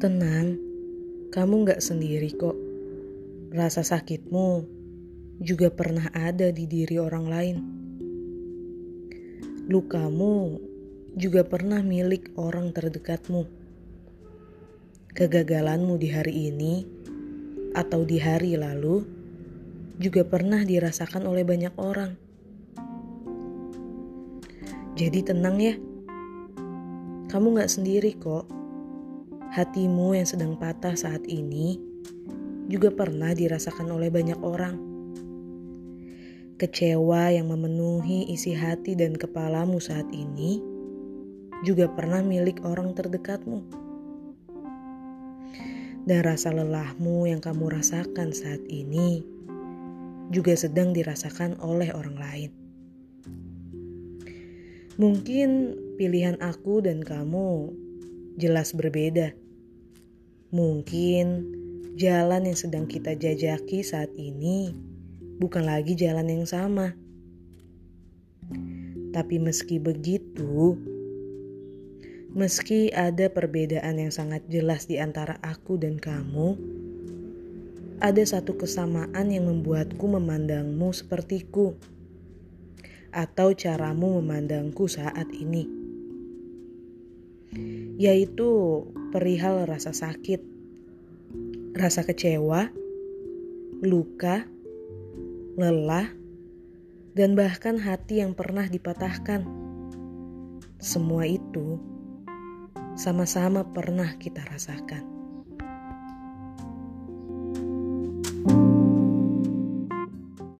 Tenang, kamu gak sendiri kok. Rasa sakitmu juga pernah ada di diri orang lain. Lukamu juga pernah milik orang terdekatmu. Kegagalanmu di hari ini atau di hari lalu juga pernah dirasakan oleh banyak orang. Jadi tenang ya, kamu gak sendiri kok. Hatimu yang sedang patah saat ini juga pernah dirasakan oleh banyak orang. Kecewa yang memenuhi isi hati dan kepalamu saat ini juga pernah milik orang terdekatmu. Dan rasa lelahmu yang kamu rasakan saat ini juga sedang dirasakan oleh orang lain. Mungkin pilihan aku dan kamu jelas berbeda. Mungkin jalan yang sedang kita jajaki saat ini bukan lagi jalan yang sama. Tapi meski begitu, meski ada perbedaan yang sangat jelas di antara aku dan kamu, ada satu kesamaan yang membuatku memandangmu sepertiku, atau caramu memandangku saat ini, yaitu perihal rasa sakit rasa kecewa, luka, lelah, dan bahkan hati yang pernah dipatahkan. Semua itu sama-sama pernah kita rasakan.